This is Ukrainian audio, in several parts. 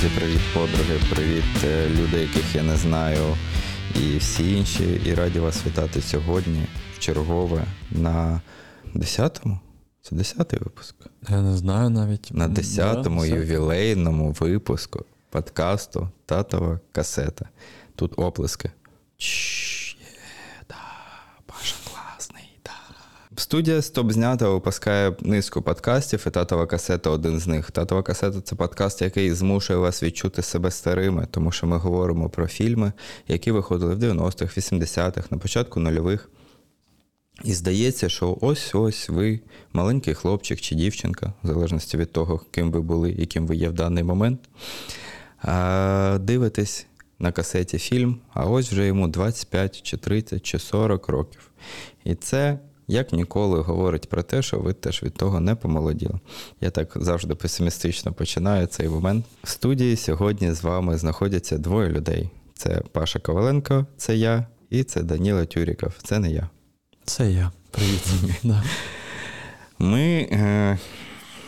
Друзі, привіт, подруги, привіт, е, люди, яких я не знаю, і всі інші. І раді вас вітати сьогодні в чергове на 10-му? Це 10-й випуск. Я не знаю навіть. На 10-му Да, ювілейному випуску подкасту Татова касета. Тут оплески. Чш, є, да, Паша класний, да. Студія Стоп знята випускає низку подкастів, і татова касета один з них. Татова касета це подкаст, який змушує вас відчути себе старими, тому що ми говоримо про фільми, які виходили в 90-х, 80-х, на початку нульових. І здається, що ось ось ви, маленький хлопчик чи дівчинка, в залежності від того, ким ви були і ким ви є в даний момент, дивитесь на касеті фільм, а ось вже йому 25 чи 30 чи 40 років. І це, як ніколи, говорить про те, що ви теж від того не помолоділи. Я так завжди песимістично починаю цей момент. В студії сьогодні з вами знаходяться двоє людей: це Паша Коваленко, це я, і це Даніла Тюріков, це не я. Це я. Привіт. Ми, е,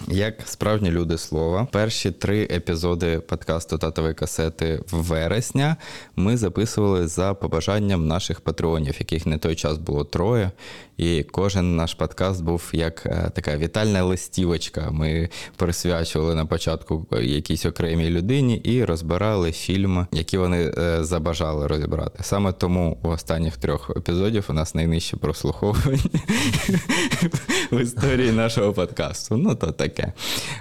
як справжні люди слова, перші три епізоди подкасту Татової касети вересня ми записували за побажанням наших патреонів, яких на той час було троє. І кожен наш подкаст був як е, така вітальна листівочка. Ми присвячували на початку якійсь окремій людині і розбирали фільми, які вони е, забажали розібрати. Саме тому у останніх трьох епізодів у нас найнижче прослуховування в історії нашого подкасту. Ну, то таке.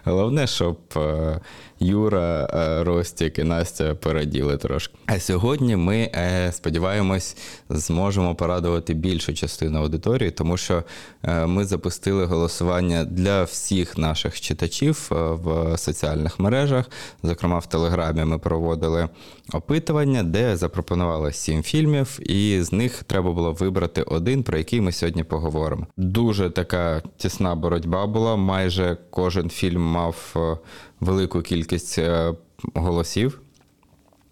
Головне, щоб е, Юра, е, Ростік і Настя пораділи трошки. А сьогодні ми е, сподіваємось зможемо порадувати більшу частину аудиторії, тому що е, ми запустили голосування для всіх наших читачів в соціальних мережах. Зокрема, в Телеграмі ми проводили опитування, де запропонували сім фільмів, і з них треба було вибрати один, про який ми сьогодні поговоримо. Дуже така тісна боротьба була. Майже кожен фільм мав велику кількість е, голосів.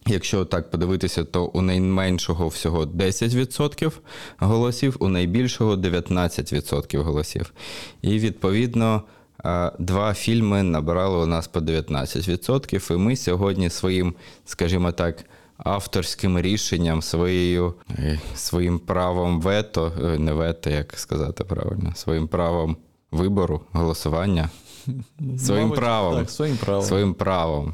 Якщо так подивитися, то у найменшого всього 10% голосів, у найбільшого 19% голосів. І відповідно е, два фільми набрали у нас по 19%. І ми сьогодні своїм, скажімо так, авторським рішенням, своєю, е, своїм правом вето, не вето, як сказати правильно, своїм правом вибору, голосування. Своїм Мабуть, правом. Так, своїм правом. Своїм правом,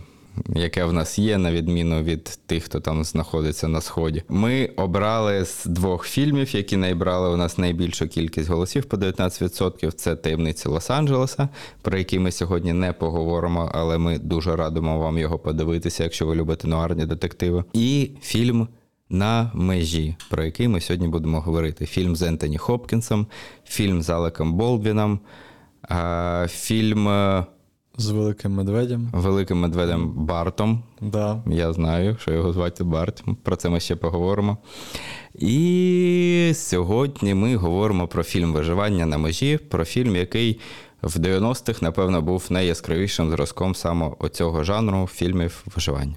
яке в нас є, на відміну від тих, хто там знаходиться на сході. Ми обрали з двох фільмів, які найбрали у нас найбільшу кількість голосів по 19%. Це таємниці Лос-Анджелеса, про які ми сьогодні не поговоримо, але ми дуже радимо вам його подивитися, якщо ви любите нуарні детективи. І фільм. На межі, про який ми сьогодні будемо говорити. Фільм з Ентоні Хопкінсом, фільм з Алеком Болдвіном, фільм е, З великим медведем. Великим медведем Бартом. Да. Я знаю, що його звати Барт. Про це ми ще поговоримо. І сьогодні ми говоримо про фільм Виживання на межі, про фільм, який в 90-х, напевно, був найяскравішим зразком саме оцього жанру фільмів виживання.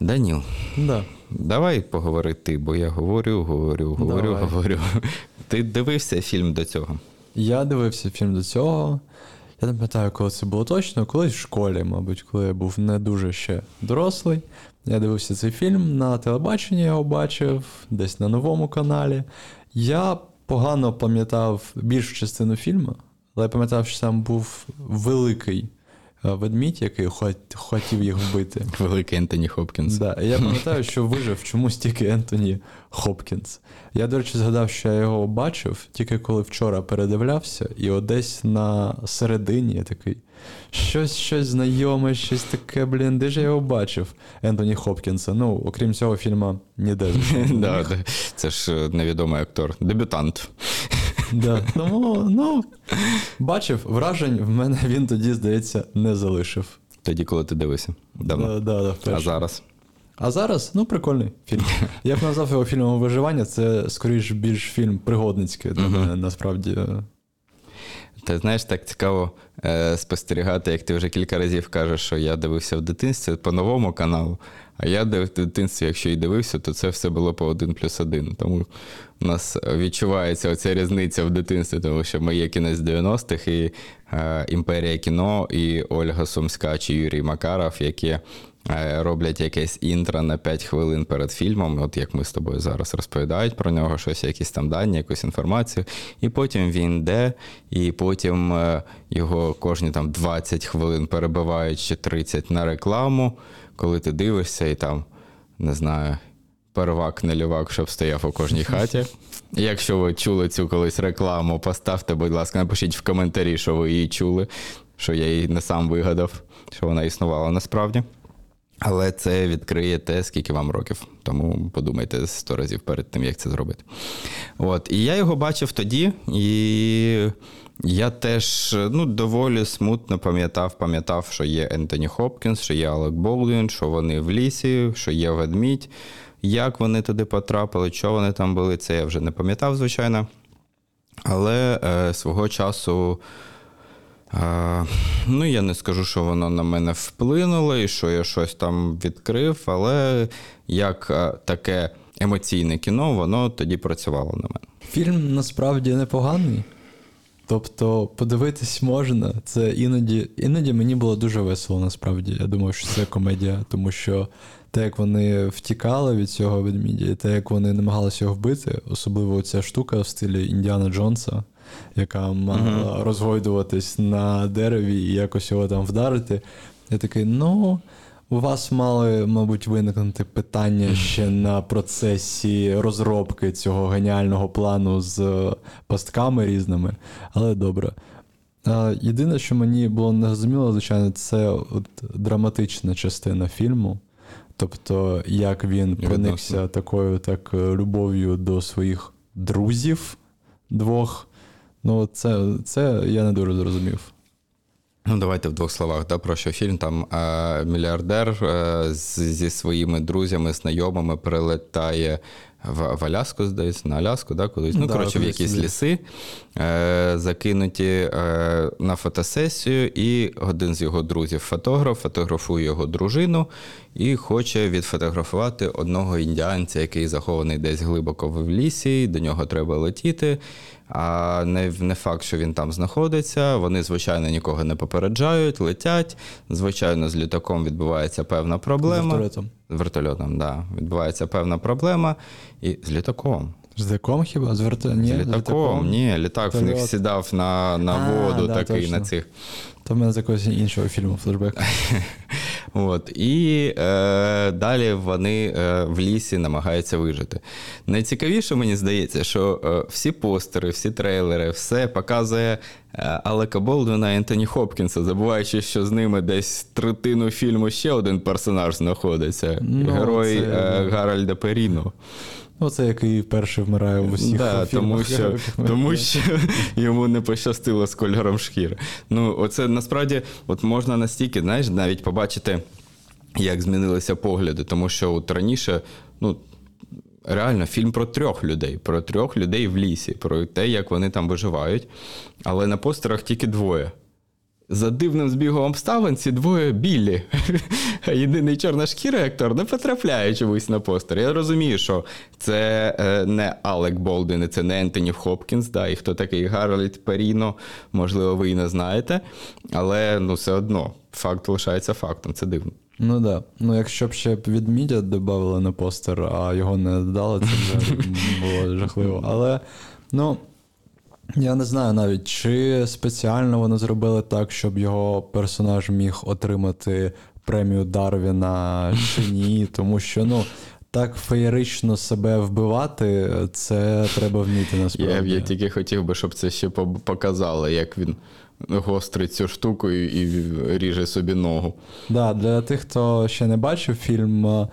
Даніл, Да. давай поговори ти, бо я говорю, говорю, говорю, Давай. говорю. Ти дивився фільм до цього? Я дивився фільм до цього. Я не пам'ятаю, коли це було точно, колись в школі, мабуть, коли я був не дуже ще дорослий. Я дивився цей фільм на телебаченні, я його бачив, десь на новому каналі. Я погано пам'ятав більшу частину фільму, але я пам'ятав, що там був великий ведмідь, який хот- хотів їх вбити. Великий Ентоні Хопкінс. Да, я пам'ятаю, що вижив чомусь тільки Ентоні Хопкінс. Я, до речі, згадав, що я його бачив тільки коли вчора передивлявся, і от десь на середині я такий. Щось, щось знайоме, щось таке, блін, де ж я його бачив? Ентоні Хопкінса. Ну, окрім цього фільму, ніде. Це ж е, невідомий актор, дебютант. Да. Тому, ну, бачив, вражень в мене він тоді, здається, не залишив. Тоді, коли ти дивився. Давно. Да, да, да, а зараз. А зараз, ну, прикольний фільм. Я б назвав його фільмом виживання, це скоріш більш фільм пригодницький для мене, насправді. Ти знаєш, так цікаво е, спостерігати, як ти вже кілька разів кажеш, що я дивився в дитинстві по новому каналу. А я в дитинстві, якщо і дивився, то це все було по один плюс один. Тому у нас відчувається оця різниця в дитинстві, тому що ми є кінець 90-х, і е, імперія кіно, і Ольга Сумська чи Юрій Макаров, які роблять якесь інтро на 5 хвилин перед фільмом, от як ми з тобою зараз розповідають про нього, щось, якісь там дані, якусь інформацію. І потім він йде, і потім е, його кожні там 20 хвилин перебивають чи 30 на рекламу коли ти дивишся і там, не знаю, первак, не лівак, щоб стояв у кожній хаті. Якщо ви чули цю колись рекламу, поставте, будь ласка, напишіть в коментарі, що ви її чули, що я її не сам вигадав, що вона існувала насправді. Але це відкриє те, скільки вам років. Тому подумайте сто разів перед тим, як це зробити. От. І я його бачив тоді, і я теж ну, доволі смутно пам'ятав, пам'ятав, що є Ентоні Хопкінс, що є Алек Болдвін, що вони в лісі, що є ведмідь. Як вони туди потрапили, що вони там були, це я вже не пам'ятав, звичайно. Але е, свого часу. Ну, я не скажу, що воно на мене вплинуло і що я щось там відкрив, але як таке емоційне кіно, воно тоді працювало на мене. Фільм насправді непоганий. Тобто подивитись можна. Це іноді іноді мені було дуже весело, насправді. Я думав, що це комедія, тому що те, як вони втікали від цього ведмідя, те, як вони намагалися його вбити, особливо ця штука в стилі Індіана Джонса, яка мала розгойдуватись на дереві і якось його там вдарити. Я такий, ну. У вас мали, мабуть, виникнути питання ще на процесі розробки цього геніального плану з пастками різними, але добре. Єдине, що мені було незрозуміло, звичайно, це от драматична частина фільму. Тобто, як він проникся такою так любов'ю до своїх друзів двох. Ну, це, це я не дуже зрозумів. Ну, давайте в двох словах да, про що фільм. Там е, мільярдер е, зі своїми друзями, знайомими прилетає в, в Аляску, здається, на Аляску, да, кудись. Ну, да, коротше, в якісь ліси, е, закинуті е, на фотосесію, і один з його друзів, фотограф, фотографує його дружину і хоче відфотографувати одного індіанця, який захований десь глибоко в лісі, до нього треба летіти. А не не факт, що він там знаходиться. Вони, звичайно, нікого не попереджають, летять. Звичайно, з літаком відбувається певна проблема. З вертольотом. З вертольотом, да. Відбувається певна проблема. І з літаком. З літаком хіба? З, верто... Ні, з літаком? Літаком? Ні, літак в них сідав на на а, воду, да, такий точно. на цих. То в мене з якогось іншого фільму флешбек. От. І е, далі вони е, в лісі намагаються вижити. Найцікавіше, мені здається, що е, всі постери, всі трейлери, все показує е, Алека Болдвіна і Ентоні Хопкінса, забуваючи, що з ними десь третину фільму ще один персонаж знаходиться ну, герой це... Е, Гаральда Періно. Ну, це який вперше вмирає в усіх да, фільмах. Тому що тому що йому не пощастило з кольором шкіри. Ну, оце насправді от можна настільки, знаєш, навіть побачити, як змінилися погляди, тому що от раніше, ну. Реально, фільм про трьох людей, про трьох людей в лісі, про те, як вони там виживають. Але на постерах тільки двоє. За дивним збігом обставин ці двоє білі. Єдиний чорношкірий актор не потрапляє чомусь на постер. Я розумію, що це е, не Алек Болден, і це не Ентоні Хопкінс, да, і хто такий Гарольд Періно, можливо, ви і не знаєте. Але ну, все одно факт лишається фактом, це дивно. Ну так. Да. Ну, якщо б ще відмідя додали на постер, а його не додали, це вже було жахливо. Але ну. Я не знаю навіть, чи спеціально вони зробили так, щоб його персонаж міг отримати премію Дарвіна чи ні, тому що ну. Так феєрично себе вбивати, це треба вміти насправді. Я я тільки хотів би, щоб це ще показало, як він гострить цю штуку і ріже собі ногу. Да, Для тих, хто ще не бачив фільм е,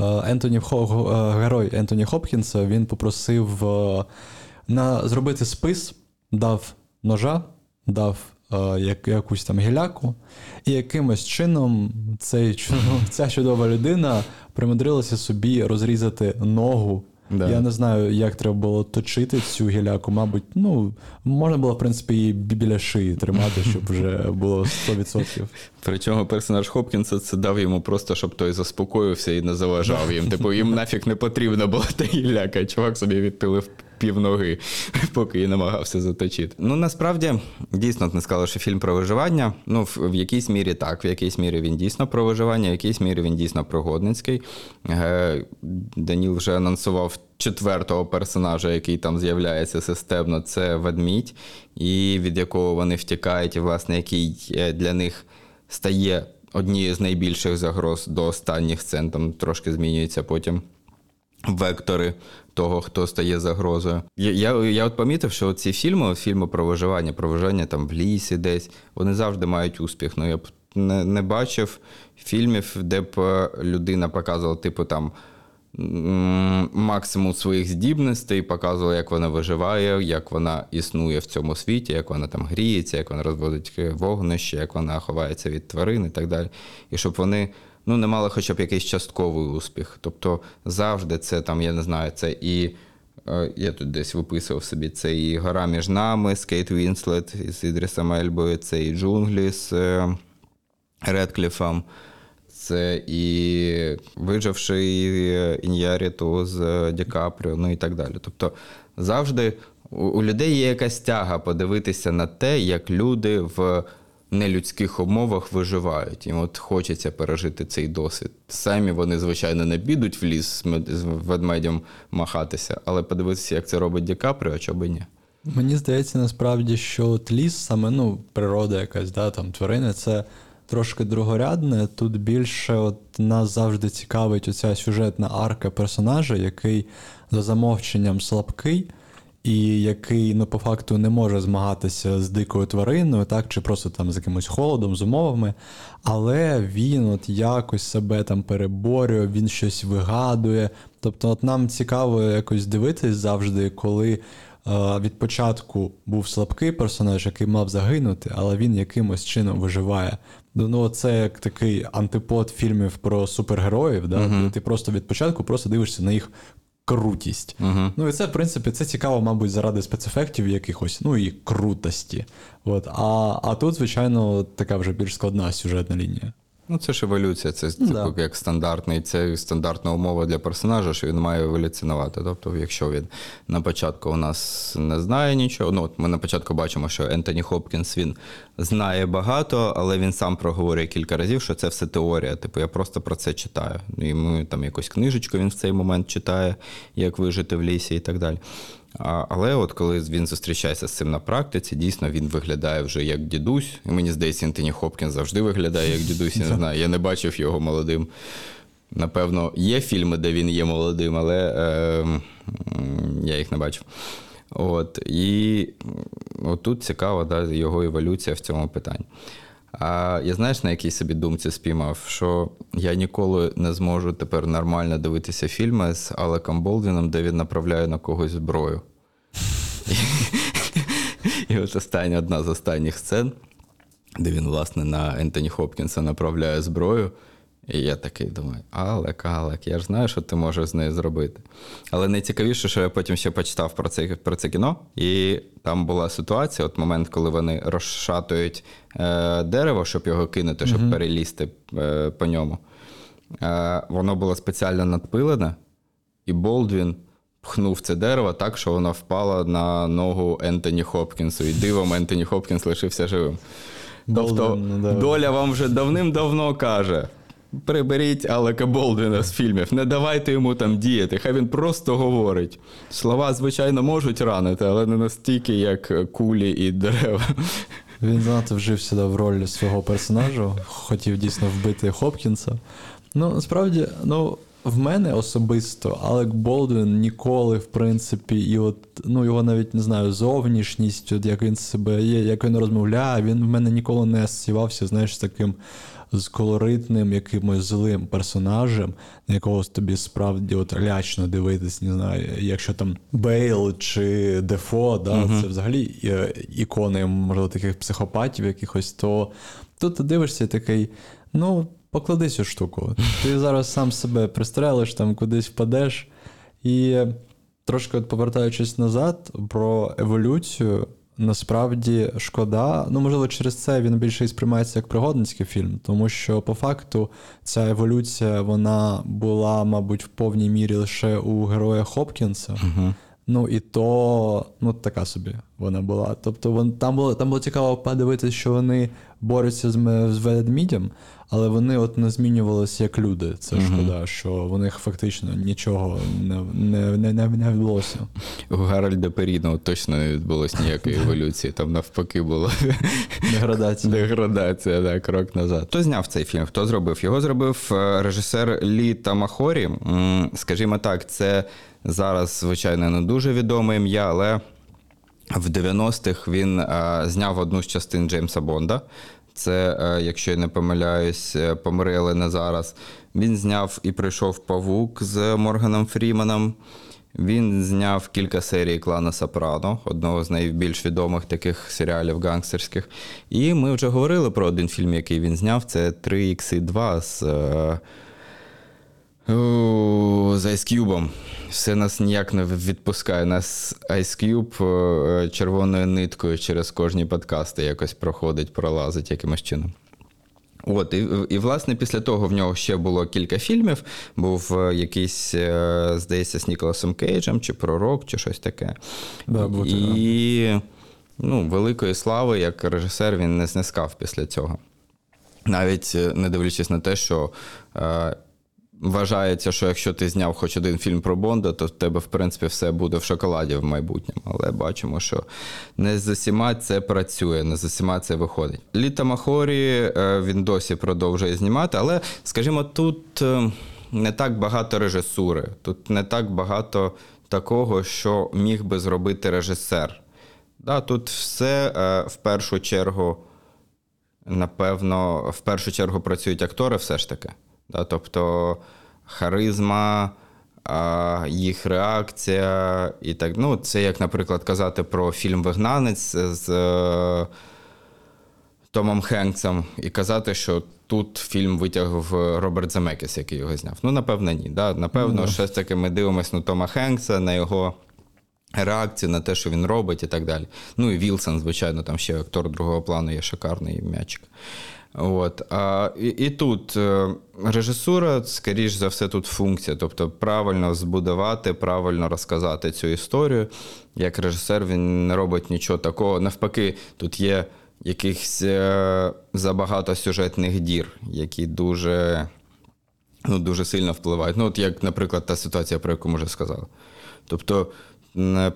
Ентоні Хо, е, герой Ентоні Хопкінса, він попросив е, на, зробити спис, дав ножа, дав е, як, якусь там гіляку, і якимось чином цей, ця чудова людина примудрилася собі розрізати ногу Да. Я не знаю, як треба було точити цю гіляку. Мабуть, ну, можна було, в принципі, її біля шиї тримати, щоб вже було 100%. Причому персонаж Хопкінса це дав йому просто, щоб той заспокоївся і не заважав їм. Типу, їм нафіг не потрібна була та гілляка. Чувак собі відпилив півноги, поки і намагався заточити. Ну насправді дійсно не сказали, що фільм про виживання. Ну, в, в якійсь мірі так, в якійсь мірі він дійсно про виживання, в якійсь мірі він дійсно пригодницький. Е, Даніл вже анонсував. Четвертого персонажа, який там з'являється системно, це ведмідь, і від якого вони втікають, і, власне, який е, для них стає однією з найбільших загроз до останніх сцен. Там трошки змінюється потім вектори того, хто стає загрозою. Я я, я от помітив, що ці фільми, фільми про виживання, про виживання там в лісі десь, вони завжди мають успіх. Ну я б не, не бачив фільмів, де б е, людина показувала, типу, там. Максимум своїх здібностей, показувала, як вона виживає, як вона існує в цьому світі, як вона там гріється, як вона розводить вогнище, як вона ховається від тварин і так далі. І щоб вони ну, не мали хоча б якийсь частковий успіх. Тобто завжди це там, я не знаю, це і. Я тут десь виписував собі це і гора між нами з Кейт Вінслет з Ідрісом Ельбою, це і джунглі з е, Редкліфом, це і виживший Ін'яріту з Ді Капріо, ну і так далі. Тобто завжди у людей є якась тяга подивитися на те, як люди в нелюдських умовах виживають. Їм от хочеться пережити цей досвід. Самі вони, звичайно, не підуть в ліс з ведмедем махатися, але подивитися, як це робить Ді Капріо, чого би ні. Мені здається, насправді, що от ліс, саме ну, природа якась, да, там тварини, це трошки другорядне. Тут більше от нас завжди цікавить оця сюжетна арка персонажа, який за замовченням слабкий і який ну, по факту не може змагатися з дикою твариною, так, чи просто там з якимось холодом, з умовами, але він от якось себе там переборює, він щось вигадує. Тобто, от нам цікаво якось дивитись завжди, коли. Е, від початку був слабкий персонаж, який мав загинути, але він якимось чином виживає. Ну, це як такий антипод фільмів про супергероїв, да? Uh-huh. де ти просто від початку просто дивишся на їх крутість. Uh-huh. Ну і це, в принципі, це цікаво, мабуть, заради спецефектів якихось, ну і крутості. От. А а тут, звичайно, така вже більш складна сюжетна лінія. Ну, це ж еволюція, це типу, да. як стандартний, це стандартна умова для персонажа, що він має еволюціонувати. Тобто, якщо він на початку у нас не знає нічого, ну от ми на початку бачимо, що Ентоні Хопкінс він знає багато, але він сам проговорює кілька разів, що це все теорія. Типу, я просто про це читаю. І ми там якусь книжечку він в цей момент читає, як вижити в лісі і так далі. Але от коли він зустрічається з цим на практиці, дійсно він виглядає вже як дідусь. І мені здається, Ентоні Хопкін завжди виглядає як дідусь. Я не знаю, я не бачив його молодим. Напевно, є фільми, де він є молодим, але е, я їх не бачив. От, І от тут цікава да, його еволюція в цьому питанні. А я знаєш, на якій собі думці спіймав, що я ніколи не зможу тепер нормально дивитися фільми з Алеком Болдвіном, де він направляє на когось зброю. І от остання одна з останніх сцен, де він, власне, на Ентоні Хопкінса направляє зброю. І я такий думаю, Алек, Алек, я ж знаю, що ти можеш з нею зробити. Але найцікавіше, що я потім ще почитав про це про це кіно, і там була ситуація, от момент, коли вони розшатують е, дерево, щоб його кинути, щоб mm-hmm. перелізти е, по ньому. Е, Воно було спеціально надпилене, і Болдвін пхнув це дерево так, що воно впало на ногу Ентоні Хопкінсу. І дивом Ентоні Хопкінс лишився живим. Тобто, ну, доля вам вже давним-давно каже приберіть Алека Болдвіна з фільмів, не давайте йому там діяти, хай він просто говорить. Слова, звичайно, можуть ранити, але не настільки, як кулі і дерева. Він занадто вжився в роль свого персонажа, хотів дійсно вбити Хопкінса. Ну, насправді, ну. В мене особисто Алек Болдвін ніколи, в принципі, і от ну його навіть не знаю, зовнішність, от як він себе є, як він розмовляє, він в мене ніколи не асоціювався, знаєш, таким з колоритним якимось злим персонажем, на якого тобі справді от лячно дивитись, не знаю, якщо там Бейл чи Дефо, да, uh-huh. це взагалі е, ікони, можливо, таких психопатів якихось, то тут ти дивишся такий, ну, поклади цю штуку. Ти зараз сам себе пристрелиш, там кудись впадеш. І трошки от повертаючись назад про еволюцію, насправді шкода. Ну, можливо, через це він більше і сприймається як пригодницький фільм, тому що по факту ця еволюція вона була, мабуть, в повній мірі лише у героя Хопкінса. Угу. Ну і то, ну така собі вона була. Тобто вон, там було там було цікаво подивитися, що вони борються з, з ведмідям, але вони от не змінювалися як люди. Це Мгм. шкода, що в них фактично нічого не, не, не, не, не відбулося. У Гарольда Періно точно не відбулось ніякої еволюції. Там навпаки була Деградація. деградація, да, крок назад. Хто зняв цей фільм? Хто зробив? Його зробив е, режисер Лі Тамахорі. Скажімо так, це зараз, звичайно, не дуже відоме ім'я, але в 90-х він е, зняв одну з частин Джеймса Бонда. Це, е, якщо я не помиляюсь, е, помри, але не зараз. Він зняв і прийшов Павук з Морганом Фріманом. Він зняв кілька серій клана Сопрано, одного з найбільш відомих таких серіалів гангстерських. І ми вже говорили про один фільм, який він зняв. Це 3X2 з, е, о, з Ice Cube. Все нас ніяк не відпускає. Нас Ice Cube е, червоною ниткою через кожні подкасти якось проходить, пролазить якимось чином. От, і, і власне після того в нього ще було кілька фільмів. Був е, якийсь, е, здається, з Ніколасом Кейджем, чи Пророк, чи щось таке. Да, і ну, великої слави як режисер він не знескав після цього. Навіть не дивлячись на те, що вважається, що якщо ти зняв хоч один фільм про Бонда, то в тебе, в принципі, все буде в шоколаді в майбутньому. Але бачимо, що не з усіма це працює, не з усіма це виходить. Літа Махорі е, він досі продовжує знімати, але, скажімо, тут е, не так багато режисури, тут не так багато такого, що міг би зробити режисер. Да, тут все е, в першу чергу, напевно, в першу чергу працюють актори все ж таки. Да, тобто харизма, їх реакція і так. Ну, це як, наприклад, казати про фільм Вигнанець з е, Томом Хенксом і казати, що тут фільм витягав Роберт Земекіс, який його зняв. Ну, напевно, ні. Да? Напевно, да. щось таки ми дивимося на Тома Хенкса, на його реакцію, на те, що він робить, і так далі. Ну і Вілсон, звичайно, там ще актор другого плану є шикарний м'ячик. От. А, і, і тут е, режисура, скоріш за все, тут функція, тобто правильно збудувати, правильно розказати цю історію. Як режисер він не робить нічого такого. Навпаки, тут є якихось е, забагато сюжетних дір, які дуже, ну, дуже сильно впливають. Ну, от як, наприклад, та ситуація, про яку ми вже сказали. Тобто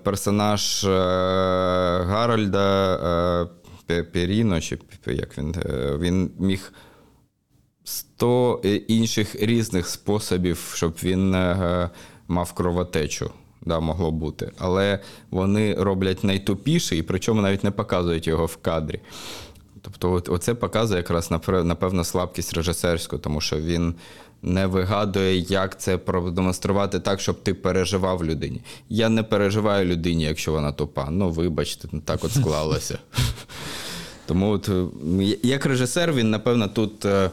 персонаж е, Гарольда е, Періно, чи як він, е, він міг 100 інших різних способів, щоб він е, мав кровотечу. Да, могло бути. Але вони роблять найтупіший, причому навіть не показують його в кадрі. Тобто, оце показує якраз напевно слабкість режисерську, тому що він не вигадує, як це продемонструвати так, щоб ти переживав людині. Я не переживаю людині, якщо вона тупа. Ну, вибачте, ну, так от склалося. Тому от, е, як режисер, він, напевно, тут е,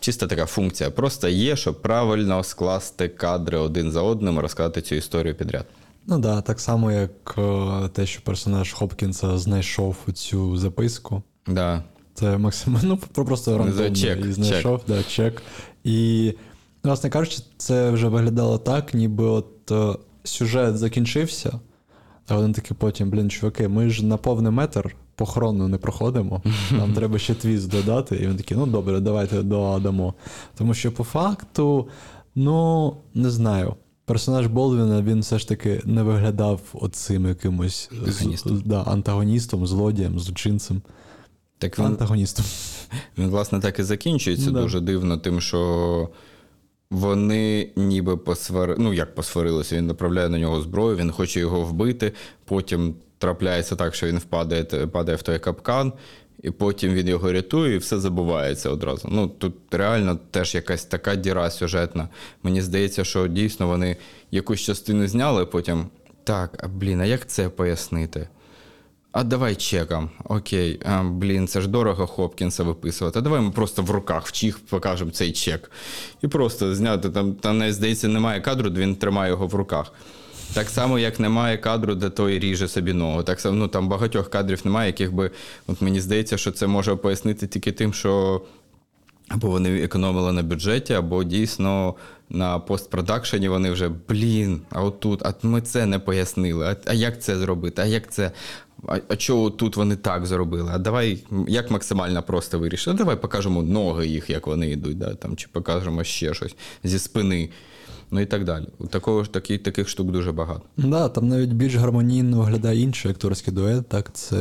чиста така функція. Просто є, щоб правильно скласти кадри один за одним, розказати цю історію підряд. Ну так, да, так само, як е, те, що персонаж Хопкінса знайшов цю записку. Да. Це максимально ну, просто рандомно чек, і знайшов, Да, чек. І, власне кажучи, це вже виглядало так, ніби от е, сюжет закінчився, а вони такі потім, блін, чуваки, ми ж на повний метр похоронну не проходимо. Нам треба ще твіст додати. І він такий, ну добре, давайте додамо. Тому що по факту, ну, не знаю. Персонаж Болдвіна він все ж таки не виглядав оцим якимось з- да, антагоністом, злодієм, злочинцем. Так він, Антагоністом. він, власне, так і закінчується Да. дуже дивно, тим, що вони ніби посвари... ну як посварилися, він направляє на нього зброю, він хоче його вбити. Потім трапляється так, що він впадає, падає в той капкан, і потім він його рятує, і все забувається одразу. Ну тут реально теж якась така діра сюжетна. Мені здається, що дійсно вони якусь частину зняли, потім так, а блін, а як це пояснити? А давай чеком. Окей, а, блін, це ж дорого Хопкінса виписувати. А давай ми просто в руках в чих покажемо цей чек. І просто зняти там, там не здається, немає кадру, він тримає його в руках. Так само, як немає кадру, де той ріже собі ногу. Так само, ну там багатьох кадрів немає, яких би. От мені здається, що це може пояснити тільки тим, що або вони економили на бюджеті, або дійсно на постпродакшені вони вже блін, а отут, а ми це не пояснили. А, а як це зробити? А як це? А, а чого тут вони так зробили? А давай як максимально просто вирішити? А давай покажемо ноги їх, як вони йдуть, да? там, чи покажемо ще щось зі спини. Ну і так далі. Такого ж такі, таких штук дуже багато. Да, там навіть більш гармонійно виглядає інший акторський дует, так, це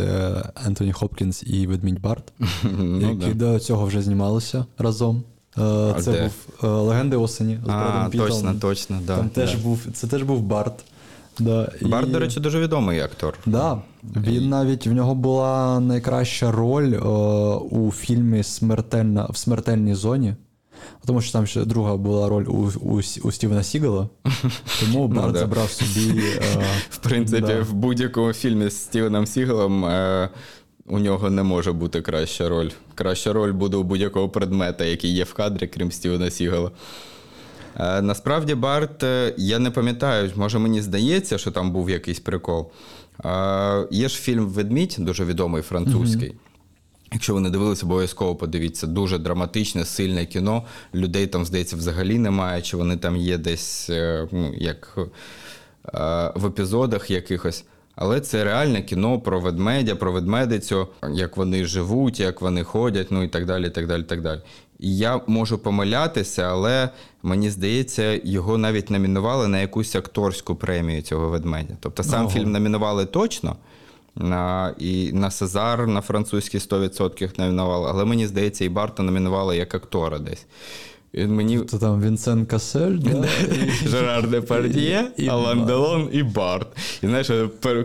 Ентоні Хопкінс і Ведмідь Барт, Ну, які до цього вже знімалися разом. Е, Це де? був е, Легенди осені з А, Пітом. точно, точно. Да, Там теж да. був, це теж був Барт. Да, Барт, і- до речі, дуже відомий актор. Да, він навіть в нього була найкраща роль е, у фільмі Смертельна в смертельній зоні. Тому що там ще друга була роль у, у, у Стівена Сігала. Тому Барт Ну да. забрав собі. Е, В принципі, да. в будь-якому фільмі з Стівеном Сігалом е, у нього не може бути краща роль. Краща роль буде у будь-якого предмета, який є в кадрі, крім Стівена Сігала. Е, насправді, Барт, е, я не пам'ятаю, може мені здається, що там був якийсь прикол. Е, є ж фільм Ведмідь, дуже відомий французький. Якщо ви не дивилися, обов'язково подивіться. Дуже драматичне, сильне кіно. Людей там, здається, взагалі немає, чи вони там є десь е, ну, як е, в епізодах якихось. Але це реальне кіно про ведмедя, про ведмедицю, як вони живуть, як вони ходять, ну і так далі. І так далі, так далі. І я можу помилятися, але мені здається, його навіть номінували на якусь акторську премію цього ведмедя. Тобто сам Ого. фільм номінували точно. На, і на Сезар на французький 100% номінували, але мені здається, і Барта номінували як актора десь. І мені то там Вінсен Касель, да? Жерар і Алан. Делон і Барт. І знаєш,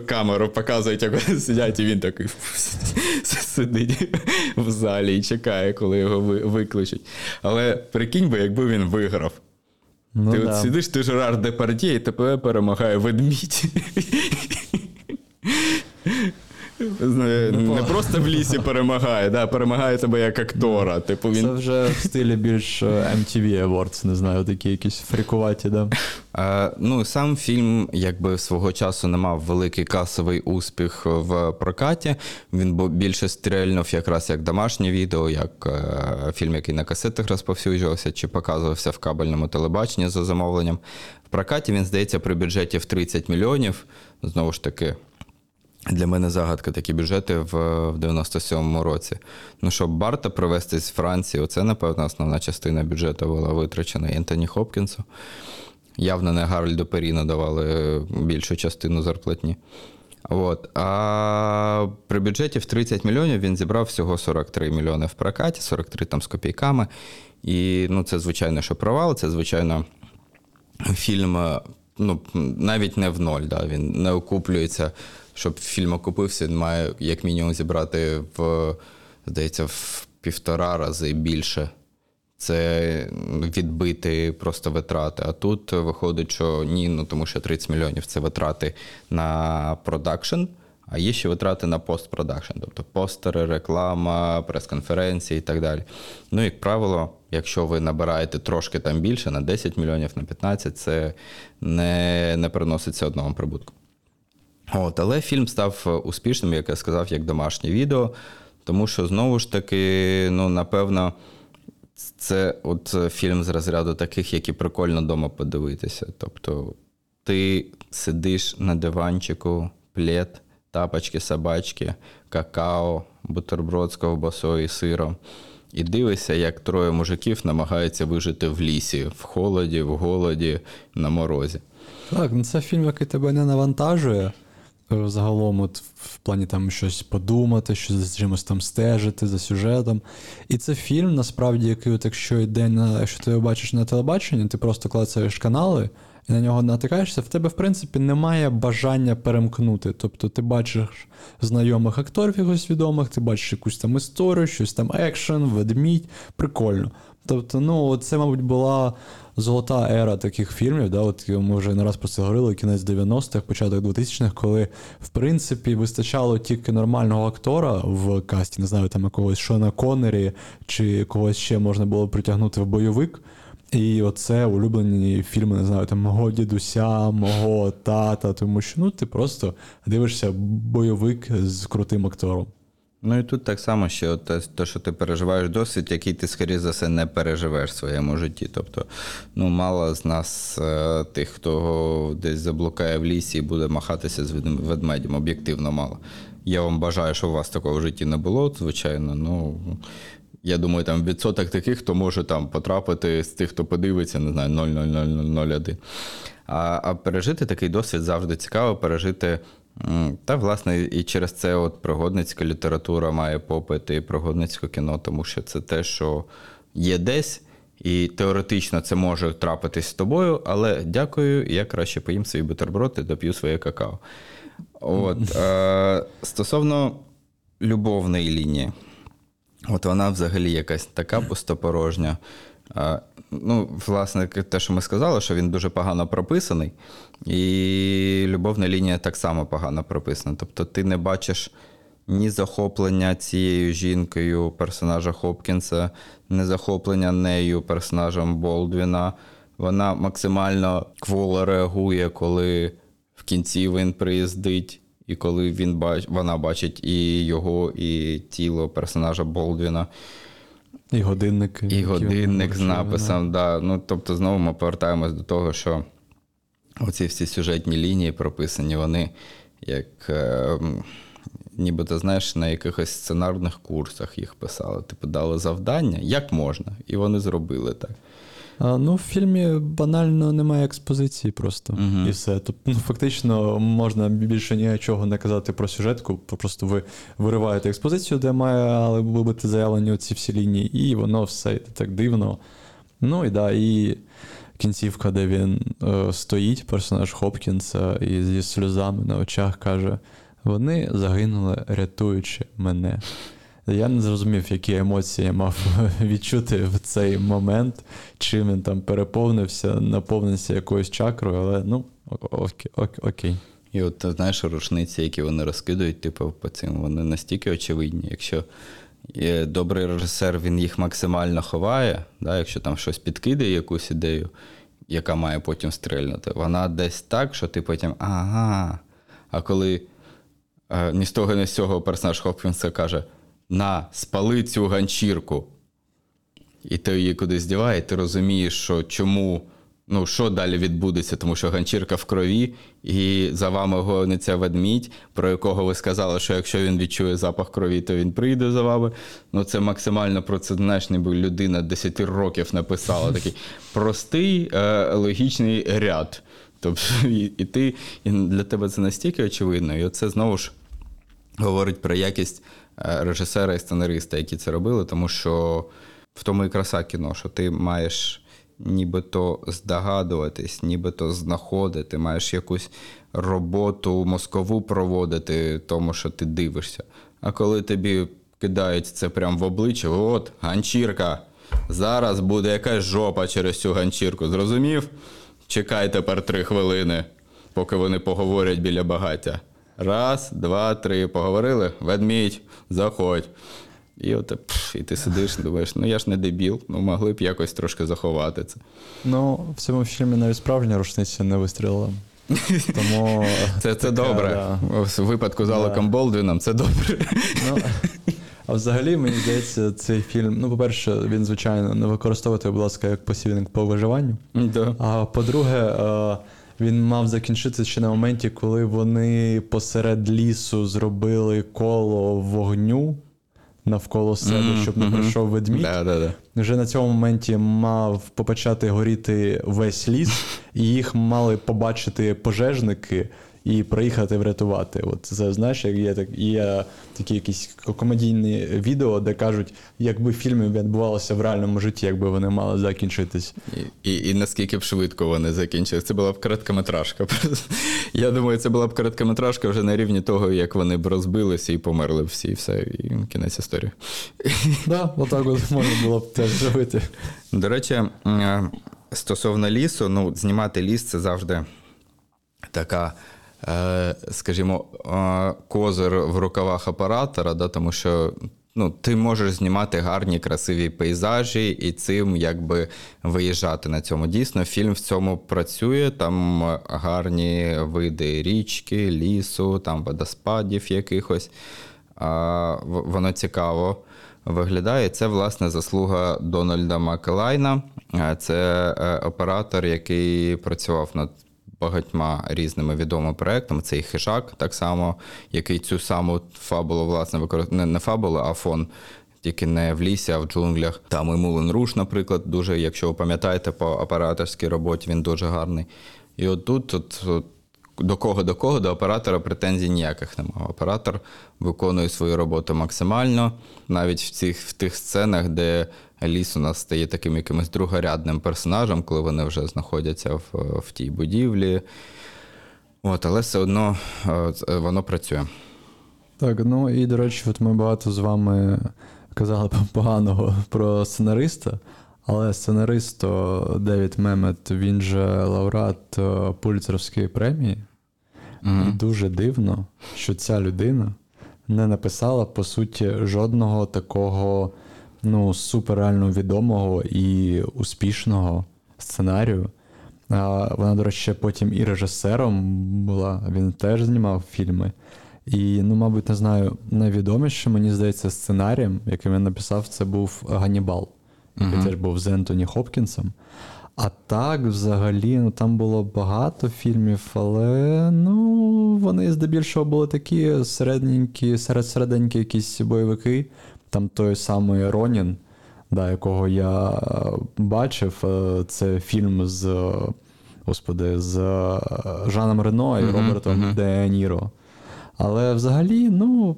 камеру показують, як вони сидять, і він такий сидить в залі і чекає, коли його ви- викличуть. Але прикинь би, якби він виграв. Ну, ти да. от сидиш, ти Жерар Депардьє, і тебе перемагає ведмідь. Не просто в лісі перемагає, да, перемагає тебе як актора. Типу він Це вже в стилі більш е, MTV Awards, не знаю, такі якісь фрікуваті, да. Е, ну, сам фільм, якби свого часу не мав великий касовий успіх в прокаті. Він більше стрельнув якраз як домашнє відео, як е, фільм, який на касетах розповсюджувався, чи показувався в кабельному телебаченні за замовленням. В прокаті він, здається, при бюджеті в 30 мільйонів. Знову ж таки. Для мене загадка такі бюджети в, в 97-му році. Ну, щоб Барта привезти з Франції, оце, напевно, основна частина бюджету була витрачена Ентоні Хопкінсу. Явно не Гарольду Пері надавали більшу частину зарплатні. От. А при бюджеті в 30 мільйонів він зібрав всього 43 мільйони в прокаті, 43 там з копійками. І ну, це, звичайно, що провал, це, звичайно, фільм ну, навіть не в ноль. Да, він не окуплюється. Щоб фільм окупився, він має як мінімум зібрати в, здається, в півтора рази більше. Це відбити просто витрати. А тут виходить, що ні, ну тому що 30 мільйонів це витрати на продакшн, а є ще витрати на постпродакшн, тобто постери, реклама, прес-конференції і так далі. Ну, як правило, якщо ви набираєте трошки там більше, на 10 мільйонів, на 15, це не, не приноситься одного прибутку. От, але фільм став успішним, як я сказав, як домашнє відео, тому що знову ж таки, ну, напевно, це от фільм з розряду таких, які прикольно вдома подивитися. Тобто, ти сидиш на диванчику, плед, тапочки, собачки, какао, бутерброд з ковбасою і сиром. І дивишся, як троє мужиків намагаються вижити в лісі, в холоді, в голоді, на морозі. Так, ну це фільм, який тебе не навантажує. Загалом, от в плані там щось подумати, щось за чимось там стежити за сюжетом. І це фільм, насправді, який, от якщо йде на, якщо ти бачиш на телебаченні, ти просто клацаєш канали, і на нього натикаєшся, в тебе, в принципі, немає бажання перемкнути. Тобто ти бачиш знайомих акторів якось відомих, ти бачиш якусь там історію, щось там екшен, ведмідь, прикольно. Тобто, ну, це, мабуть, була золота ера таких фільмів. Да? От Ми вже не раз про це говорили, кінець 90-х, початок 2000-х, коли, в принципі, вистачало тільки нормального актора в касті, не знаю, там якогось Шона Коннері чи когось ще можна було притягнути в бойовик. І оце улюблені фільми, не знаю, там мого дідуся, мого тата, тому що ну ти просто дивишся бойовик з крутим актором. Ну і тут так само, що те, те, що ти переживаєш досвід, який ти, скоріше за все, не переживеш в своєму житті. Тобто, ну, мало з нас е, тих, хто десь заблукає в лісі і буде махатися з ведмедем, об'єктивно мало. Я вам бажаю, щоб у вас такого в житті не було, звичайно. Ну, я думаю, там відсоток таких, хто може там потрапити з тих, хто подивиться, не знаю, 0,0001. А, а пережити такий досвід завжди цікаво, пережити. Та, власне, і через це от пригодницька література має попит і пригодницьке кіно, тому що це те, що є десь, і теоретично це може трапитись з тобою, але дякую, я краще поїм свій бутерброд і доп'ю своє какао. От, е, Стосовно любовної лінії, от вона взагалі якась така пустопорожня. Ну, власне, те, що ми сказали, що він дуже погано прописаний, і любовна лінія так само погано прописана. Тобто ти не бачиш ні захоплення цією жінкою персонажа Хопкінса, ні захоплення нею персонажем Болдвіна. Вона максимально кволо реагує, коли в кінці він приїздить, і коли він бач... вона бачить і його, і тіло персонажа Болдвіна. І годинник. І годинник з написом, да. Ну, тобто, знову ми повертаємось до того, що оці всі сюжетні лінії прописані, вони як. Е, Нібито, знаєш, на якихось сценарних курсах їх писали. Типу, дали завдання, як можна, і вони зробили так. А, Ну, в фільмі банально немає експозиції просто. uh І все. Тобто, ну, фактично, можна більше нічого не казати про сюжетку. Просто ви вириваєте експозицію, де має бути заявлені оці всі лінії, і воно все так дивно. Ну і да, і кінцівка, де він е, стоїть, персонаж Хопкінса, і зі сльозами на очах каже: вони загинули, рятуючи мене. Я не зрозумів, які емоції я мав відчути в цей момент, чим він там переповнився, наповнився якоюсь чакрою, але ну окей. окей. І от знаєш, рушниці, які вони розкидують, типу, по цим, вони настільки очевидні. Якщо добрий режисер він їх максимально ховає, да, якщо там щось підкидає, якусь ідею, яка має потім стрельнути, вона десь так, що ти потім ага. А коли е, ні з того, ні з цього персонаж Хопкінса каже на спали цю ганчірку. І ти її кудись діває, і ти розумієш, що чому, ну, що далі відбудеться, тому що ганчірка в крові, і за вами гониться ведмідь, про якого ви сказали, що якщо він відчує запах крові, то він прийде за вами. Ну, це максимально про це, знаєш, ніби людина 10 років написала такий простий е, логічний ряд. Тобто, і, і ти і для тебе це настільки очевидно, і оце знову ж говорить про якість. Е, режисера і сценариста, які це робили, тому що в тому і краса кіно, що ти маєш нібито здогадуватись, нібито знаходити, маєш якусь роботу мозкову проводити, тому що ти дивишся. А коли тобі кидають це прямо в обличчя, от ганчірка. Зараз буде якась жопа через цю ганчірку. Зрозумів? Чекай тепер три хвилини, поки вони поговорять біля багаття. Раз, два, три. Поговорили. Ведмідь, заходь. І от пф, і ти сидиш, думаєш, ну я ж не дебіл, ну могли б якось трошки заховати це. Ну, в цьому фільмі навіть справжня рушниця не вистрілила. Тому Це це добре. Да. В випадку з да. Болдвіном це добре. Ну, А взагалі, мені здається, цей фільм, ну, по-перше, він, звичайно, не використовувати, будь ласка, як посібник по виживанню. Да. А по-друге, він мав закінчитися ще на моменті, коли вони посеред лісу зробили коло вогню навколо себе, mm-hmm. щоб не пройшов ведмідь. Да, да, да. Вже на цьому моменті мав почати горіти весь ліс, і їх мали побачити пожежники. І приїхати врятувати. От це знаєш, як є так є такі якісь комедійні відео, де кажуть, якби фільми відбувалися в реальному житті, якби вони мали закінчитись. І, і, і наскільки б швидко вони закінчились. Це була б короткометражка. Я думаю, це була б короткометражка вже на рівні того, як вони б розбилися і померли всі, і все, і кінець історії. Так, отак от можна було б теж зробити. До речі, е, стосовно лісу, ну, знімати ліс це завжди така, скажімо, е, козир в рукавах оператора, да, тому що. Ну, ти можеш знімати гарні, красиві пейзажі і цим якби виїжджати на цьому. Дійсно, фільм в цьому працює. Там гарні види річки, лісу, там водоспадів якихось. Воно цікаво виглядає. Це, власне, заслуга Дональда Макелайна. Це оператор, який працював над багатьма різними відомими проектами. Це і хижак, так само, який цю саму фабулу, власне, використовує не фабулу, а фон. Тільки не в лісі, а в джунглях. Там і Мулен Руш, наприклад, дуже, якщо ви пам'ятаєте, по операторській роботі він дуже гарний. І от тут от, от, до кого до кого, до оператора претензій ніяких немає. Оператор виконує свою роботу максимально, навіть в цих в тих сценах, де ліс у нас стає таким якимось другорядним персонажем, коли вони вже знаходяться в, в тій будівлі. От, Але все одно е, воно працює. Так, ну і до речі, от ми багато з вами казали поганого про сценариста. Але сценарист Девід Мемет, він же лауреат Пуліцерської премії. Mm-hmm. І дуже дивно, що ця людина не написала, по суті, жодного такого ну, суперреально відомого і успішного сценарію. Вона, до речі, потім і режисером була, він теж знімав фільми. І, ну, мабуть, не знаю, найвідоміше, мені здається, сценарієм, який він написав, це був Ганнібал який uh-huh. теж був з Ентоні Хопкінсом. А так, взагалі, ну там було багато фільмів, але ну, вони здебільшого були такі середненькі, серед середенькі якісь бойовики. Там той самий Ронін, да, якого я бачив, е, це фільм з господи, з Жаном Рено і uh-huh, Робертом uh-huh. Де Ніро. Але взагалі, ну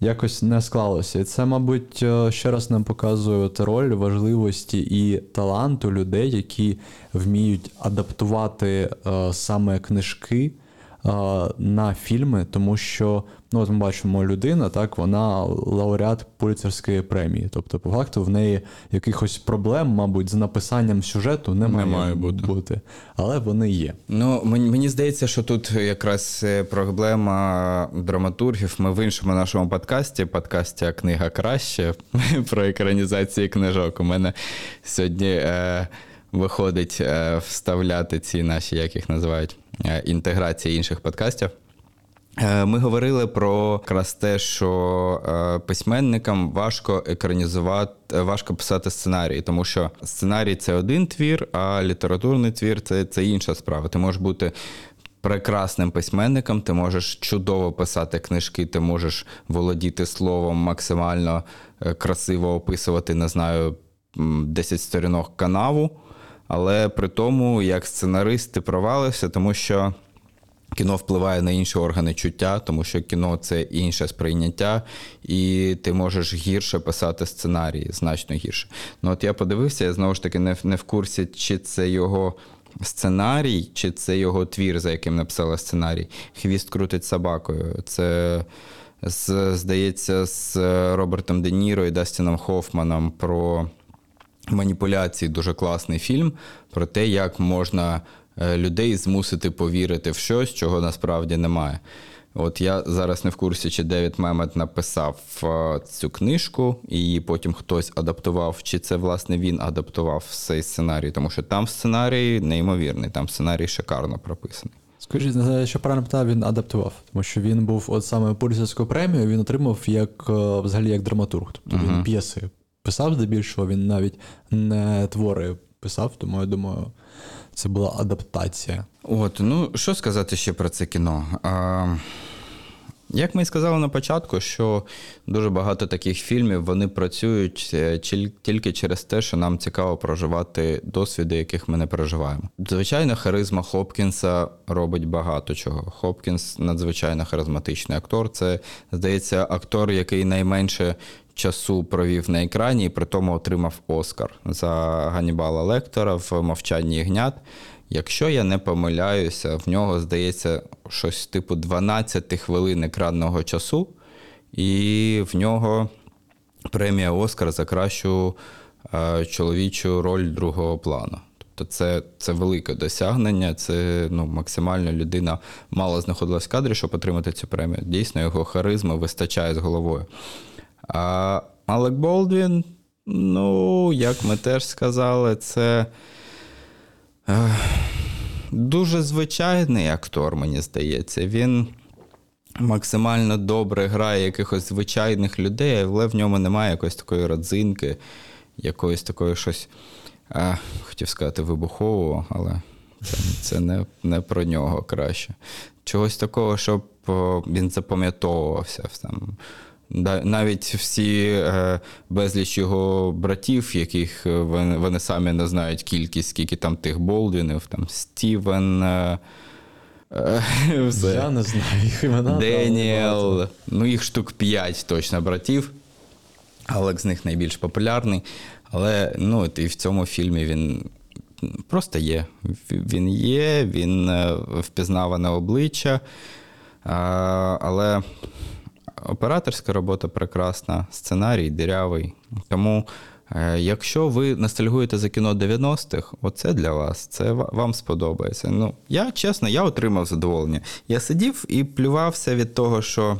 якось не склалося. І це, мабуть, е, ще раз нам показує роль важливості і таланту людей, які вміють адаптувати е, саме книжки е, на фільми, тому що ну, от ми бачимо людина, так, вона лауреат поліцерської премії. Тобто, по факту, в неї якихось проблем, мабуть, з написанням сюжету не, не має бути. бути. Але вони є. Ну, мені, мені здається, що тут якраз е, проблема драматургів. Ми в іншому нашому подкасті, подкасті Книга краще про екранізації книжок. У мене сьогодні е, виходить е, вставляти ці наші, як їх називають, е, інтеграції інших подкастів. Е, ми говорили про якраз те, що е, письменникам важко екранізувати, важко писати сценарій, тому що сценарій це один твір, а літературний твір це, це інша справа. Ти можеш бути. Прекрасним письменником, ти можеш чудово писати книжки, ти можеш володіти словом, максимально е, красиво описувати, не знаю, 10 сторінок канаву. Але при тому, як сценарист, ти провалився, тому що Кіно впливає на інші органи чуття, тому що кіно це інше сприйняття, і ти можеш гірше писати сценарії, значно гірше. Ну от я подивився, я знову ж таки не в, не в курсі, чи це його сценарій, чи це його твір, за яким написала сценарій. Хвіст крутить собакою. Це, здається, з Робертом Де Ніро і Дастіном Хофманом про маніпуляції. Дуже класний фільм, про те, як можна. Е, людей змусити повірити в щось, чого насправді немає. От я зараз не в курсі, чи Девід Мемет написав е, цю книжку, і її потім хтось адаптував, чи це власне він адаптував цей сценарій, тому що там сценарій неймовірний, там сценарій шикарно прописаний. Скажіть, що правильно питав, він адаптував, тому що він був от саме Пуліцерську премію, він отримав як е, взагалі як драматург. Тобто uh-huh. він п'єси писав здебільшого, він навіть не твори писав, тому я думаю, це була адаптація. От, ну що сказати ще про це кіно? А, Як ми і сказали на початку, що дуже багато таких фільмів вони працюють е, тільки через те, що нам цікаво проживати досвіди, яких ми не проживаємо. Звичайно, харизма Хопкінса робить багато чого. Хопкінс надзвичайно харизматичний актор. Це здається актор, який найменше часу провів на екрані і при тому отримав Оскар за Ганібала Лектора в мовчанні ягнят. Якщо я не помиляюся, в нього здається щось типу 12 хвилин екранного часу, і в нього премія Оскар за кращу е, чоловічу роль другого плану. Тобто це це велике досягнення, це ну, максимально людина мало знаходилась в кадрі, щоб отримати цю премію. Дійсно, його харизми вистачає з головою. А Алек Болдвін, ну, як ми теж сказали, це. Дуже звичайний актор, мені здається. Він максимально добре грає якихось звичайних людей, але в ньому немає якоїсь такої родзинки, якоїсь такої щось, а, хотів сказати, вибухового, але це це не не про нього краще. Чогось такого, щоб він запам'ятовувався. Там, навіть всі е, безліч його братів, яких е, вони, вони самі не знають кількість, скільки там тих Болдвінів, там Стівен. Е, все. Я не знаю їх імена. Деніел. Ну, їх штук 5 точно братів. Алекс з них найбільш популярний. Але ну, і в цьому фільмі він просто є. Він є, він впізнаване обличчя. Але Операторська робота прекрасна, сценарій дирявий. Тому, е, якщо ви ностальгуєте за кіно 90-х, оце для вас, це вам сподобається. Ну, я чесно, я отримав задоволення. Я сидів і плювався від того, що.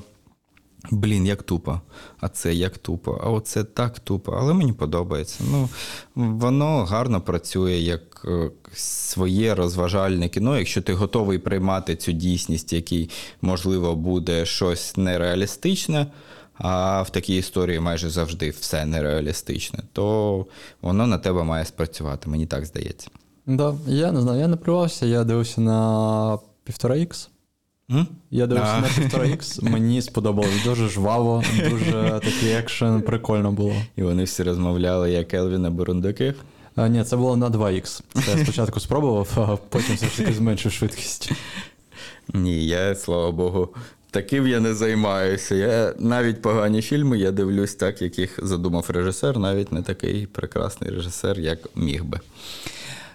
Блін, як тупо. А це як тупо, а оце так тупо. Але мені подобається. Ну, Воно гарно працює як е, своє розважальне кіно. Якщо ти готовий приймати цю дійсність, який, можливо, буде щось нереалістичне, а в такій історії майже завжди все нереалістичне, то воно на тебе має спрацювати, мені так здається. Да, Я не знаю, я не привався, я дивився на півтора ікс. Mm? Я дивився на півтора ікс, мені сподобалось дуже жваво, дуже такий екшен, прикольно було. І вони всі розмовляли як Елвіна Бурундуки. А, Ні, це було на 2х. Це я спочатку спробував, а потім все ж таки зменшив швидкість. Ні, я, слава Богу, таким я не займаюся. Я навіть погані фільми я дивлюсь так, яких задумав режисер, навіть не такий прекрасний режисер, як міг би.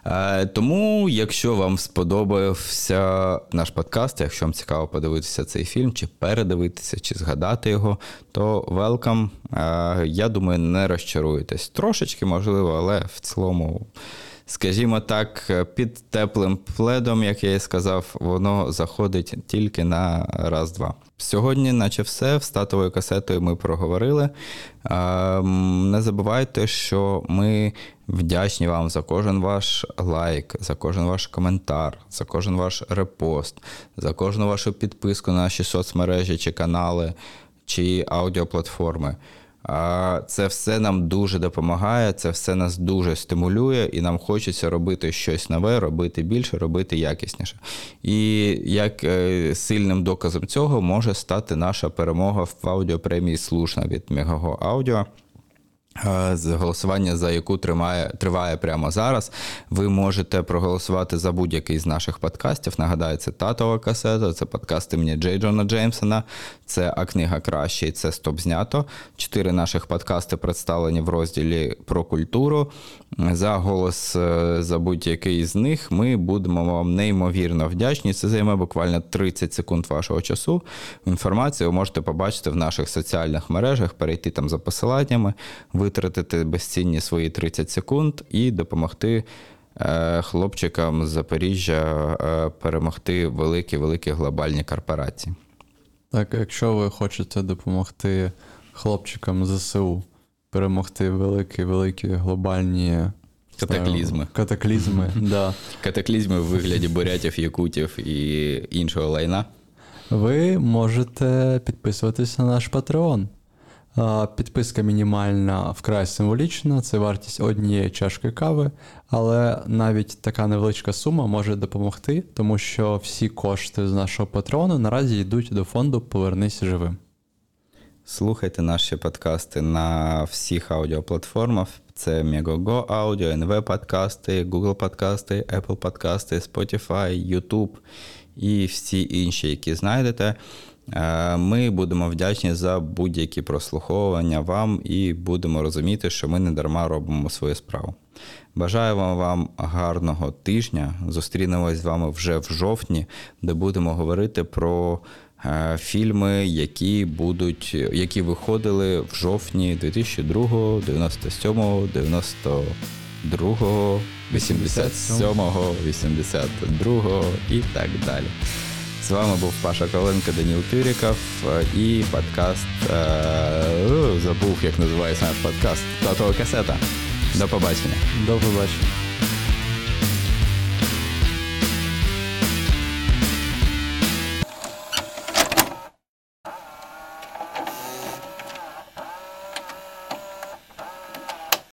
Е, тому, якщо вам сподобався наш подкаст, якщо вам цікаво подивитися цей фільм, чи передивитися, чи згадати його, то велкам. Я думаю, не розчаруєтесь. Трошечки можливо, але в цілому скажімо так, під теплим пледом, як я і сказав, воно заходить тільки на раз-два. Сьогодні, наче все, статовою касетою ми проговорили. Не забувайте, що ми вдячні вам за кожен ваш лайк, за кожен ваш коментар, за кожен ваш репост, за кожну вашу підписку на наші соцмережі чи канали, чи аудіоплатформи. Це все нам дуже допомагає, це все нас дуже стимулює, і нам хочеться робити щось нове, робити більше, робити якісніше. І як е, сильним доказом цього може стати наша перемога в аудіопремії Слушна від Мегаго Аудіо. Голосування, за яку тримає, триває прямо зараз. Ви можете проголосувати за будь-який з наших подкастів. Нагадаю, це татова касета, це подкаст імені Джей Джона Джеймсона, це А книга краще і це стоп знято. Чотири наших подкасти представлені в розділі про культуру. За голос е, за будь-який з них ми будемо вам неймовірно вдячні. Це займе буквально 30 секунд вашого часу. Інформацію ви можете побачити в наших соціальних мережах, перейти там за посиланнями витратити безцінні свої 30 секунд і допомогти е, хлопчикам з Запоріжжя е, перемогти великі-великі глобальні корпорації. Так, якщо ви хочете допомогти хлопчикам ЗСУ перемогти великі-великі глобальні Катаклізми. Катаклізми, да. Катаклізми в вигляді бурятів, якутів і іншого лайна. Ви можете підписуватися на наш Patreon. Підписка мінімальна вкрай символічна, це вартість однієї чашки кави, але навіть така невеличка сума може допомогти, тому що всі кошти з нашого патрону наразі йдуть до фонду Повернись живим. Слухайте наші подкасти на всіх аудіоплатформах. Це Megogo Audio, NV подкасти, Google подкасти, Apple подкасти, Spotify, YouTube і всі інші, які знайдете. Е, ми будемо вдячні за будь-які прослуховування вам і будемо розуміти, що ми не дарма робимо свою справу. Бажаємо вам гарного тижня. Зустрінемось з вами вже в жовтні, де будемо говорити про е, фільми, які будуть, які виходили в жовтні 2002, 97, 92, 87, 82 і так далі. З вами був Паша Коленко, Даніл Тиріков і подкаст. Е, забув, як називається наш подкаст Татова касета. До побачення. До побачення.